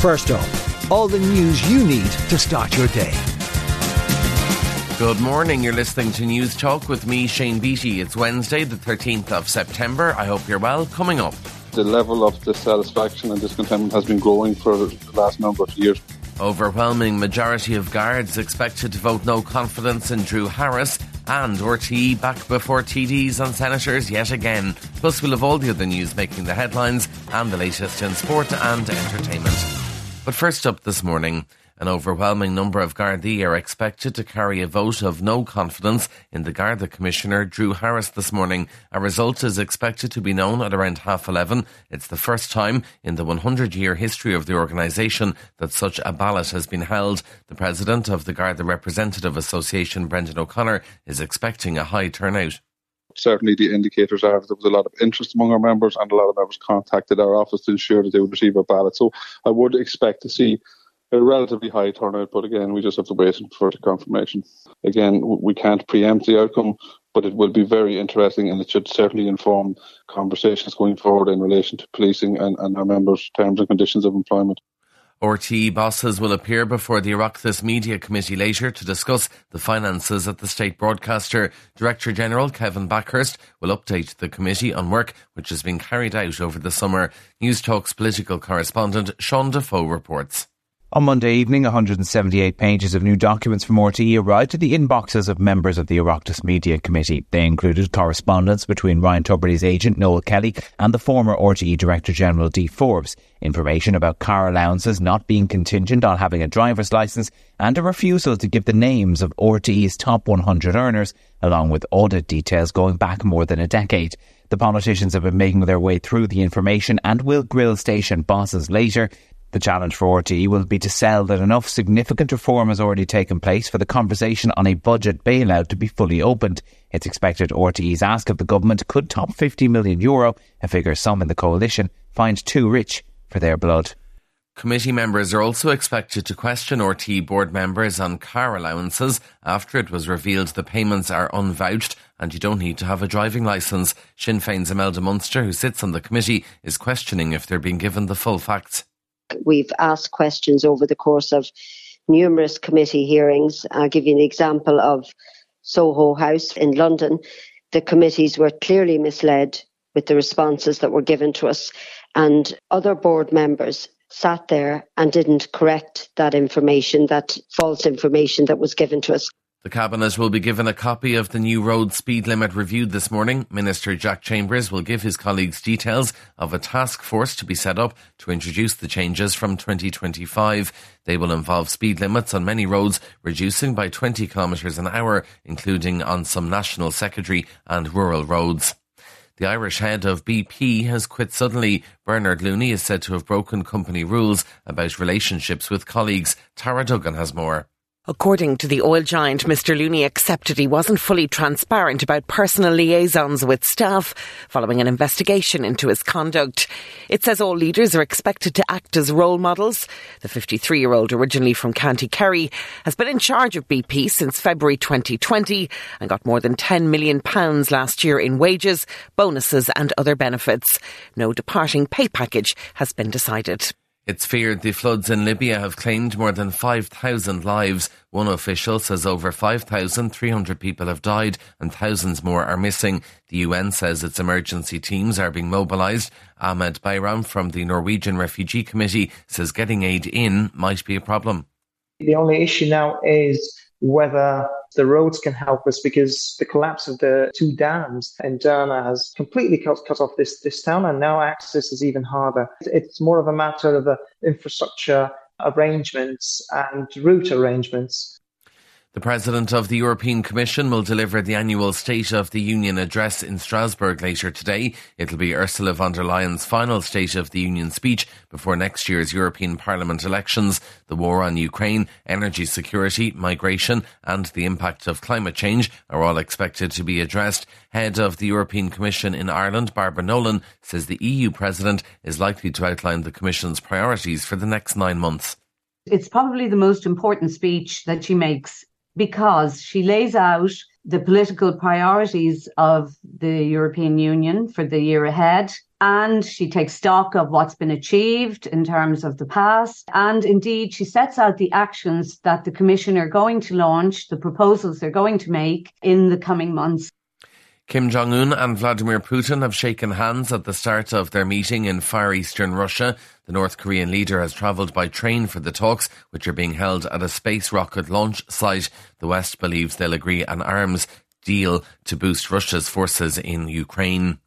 First up, all the news you need to start your day. Good morning. You're listening to Newstalk with me, Shane Beatty. It's Wednesday, the 13th of September. I hope you're well. Coming up. The level of dissatisfaction and discontentment has been growing for the last number of years. Overwhelming majority of guards expected to vote no confidence in Drew Harris and RTE back before TDs and senators yet again. Plus, we'll have all the other news making the headlines and the latest in sport and entertainment. But first up this morning, an overwhelming number of Gardaí are expected to carry a vote of no confidence in the Garda Commissioner Drew Harris this morning. A result is expected to be known at around half eleven. It's the first time in the 100 year history of the organisation that such a ballot has been held. The president of the Garda Representative Association, Brendan O'Connor, is expecting a high turnout certainly the indicators are there was a lot of interest among our members and a lot of members contacted our office to ensure that they would receive a ballot. So I would expect to see a relatively high turnout, but again, we just have to wait for the confirmation. Again, we can't preempt the outcome, but it will be very interesting and it should certainly inform conversations going forward in relation to policing and, and our members' terms and conditions of employment. RTE bosses will appear before the Oireachtas Media Committee later to discuss the finances at the state broadcaster. Director General Kevin Bakhurst will update the committee on work which has been carried out over the summer. Newstalk's political correspondent Sean Defoe reports. On Monday evening, 178 pages of new documents from RTE arrived at the inboxes of members of the Oireachtas Media Committee. They included correspondence between Ryan Tubridy's agent, Noel Kelly, and the former RTE Director General, Dee Forbes, information about car allowances not being contingent on having a driver's licence, and a refusal to give the names of RTE's top 100 earners, along with audit details going back more than a decade. The politicians have been making their way through the information and will grill station bosses later. The challenge for RTE will be to sell that enough significant reform has already taken place for the conversation on a budget bailout to be fully opened. It's expected RTE's ask of the government could top 50 million euro, a figure some in the coalition find too rich for their blood. Committee members are also expected to question RTE board members on car allowances after it was revealed the payments are unvouched and you don't need to have a driving licence. Sinn Féin's Imelda Munster, who sits on the committee, is questioning if they're being given the full facts. We've asked questions over the course of numerous committee hearings. I'll give you an example of Soho House in London. The committees were clearly misled with the responses that were given to us, and other board members sat there and didn't correct that information, that false information that was given to us. The Cabinet will be given a copy of the new road speed limit reviewed this morning. Minister Jack Chambers will give his colleagues details of a task force to be set up to introduce the changes from 2025. They will involve speed limits on many roads reducing by 20 kilometres an hour, including on some national secondary and rural roads. The Irish head of BP has quit suddenly. Bernard Looney is said to have broken company rules about relationships with colleagues. Tara Duggan has more. According to the oil giant, Mr. Looney accepted he wasn't fully transparent about personal liaisons with staff following an investigation into his conduct. It says all leaders are expected to act as role models. The 53 year old, originally from County Kerry, has been in charge of BP since February 2020 and got more than £10 million last year in wages, bonuses, and other benefits. No departing pay package has been decided. It's feared the floods in Libya have claimed more than 5,000 lives. One official says over 5,300 people have died and thousands more are missing. The UN says its emergency teams are being mobilised. Ahmed Bayram from the Norwegian Refugee Committee says getting aid in might be a problem. The only issue now is whether the roads can help us because the collapse of the two dams in Derna has completely cut, cut off this, this town and now access is even harder. It's more of a matter of uh, infrastructure arrangements and route arrangements. The President of the European Commission will deliver the annual State of the Union address in Strasbourg later today. It'll be Ursula von der Leyen's final State of the Union speech before next year's European Parliament elections. The war on Ukraine, energy security, migration, and the impact of climate change are all expected to be addressed. Head of the European Commission in Ireland, Barbara Nolan, says the EU President is likely to outline the Commission's priorities for the next nine months. It's probably the most important speech that she makes because she lays out the political priorities of the European Union for the year ahead. And she takes stock of what's been achieved in terms of the past. And indeed, she sets out the actions that the Commission are going to launch, the proposals they're going to make in the coming months. Kim Jong un and Vladimir Putin have shaken hands at the start of their meeting in far eastern Russia. The North Korean leader has travelled by train for the talks, which are being held at a space rocket launch site. The West believes they'll agree an arms deal to boost Russia's forces in Ukraine.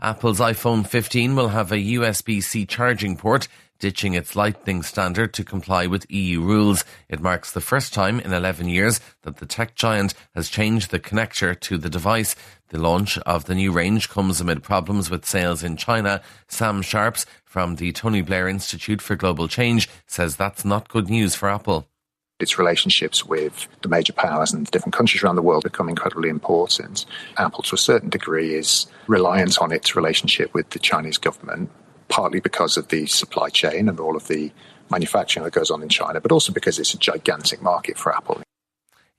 Apple's iPhone 15 will have a USB C charging port ditching its Lightning standard to comply with EU rules. It marks the first time in 11 years that the tech giant has changed the connector to the device. The launch of the new range comes amid problems with sales in China. Sam Sharps from the Tony Blair Institute for Global Change says that's not good news for Apple its relationships with the major powers and the different countries around the world become incredibly important. Apple, to a certain degree, is reliant on its relationship with the Chinese government partly because of the supply chain and all of the manufacturing that goes on in China, but also because it's a gigantic market for Apple.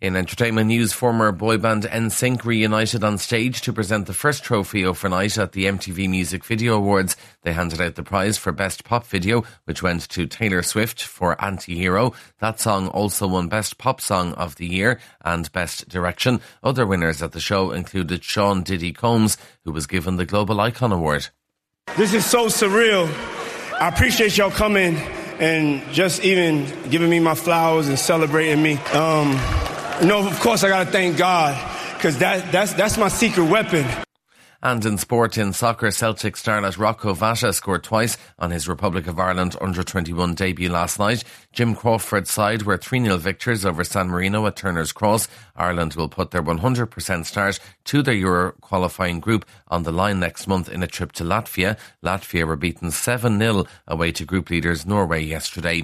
In entertainment news, former boy band NSYNC reunited on stage to present the first trophy overnight at the MTV Music Video Awards. They handed out the prize for Best Pop Video, which went to Taylor Swift for Anti-Hero. That song also won Best Pop Song of the Year and Best Direction. Other winners at the show included Sean Diddy Combs, who was given the Global Icon Award. This is so surreal. I appreciate y'all coming and just even giving me my flowers and celebrating me. Um, of course, I got to thank God because that, that's, that's my secret weapon. And in sport, in soccer, Celtic starlet Rocco Vata scored twice on his Republic of Ireland under 21 debut last night. Jim Crawford's side were 3 0 victors over San Marino at Turner's Cross. Ireland will put their 100% start to their Euro qualifying group on the line next month in a trip to Latvia. Latvia were beaten 7 0 away to group leaders Norway yesterday.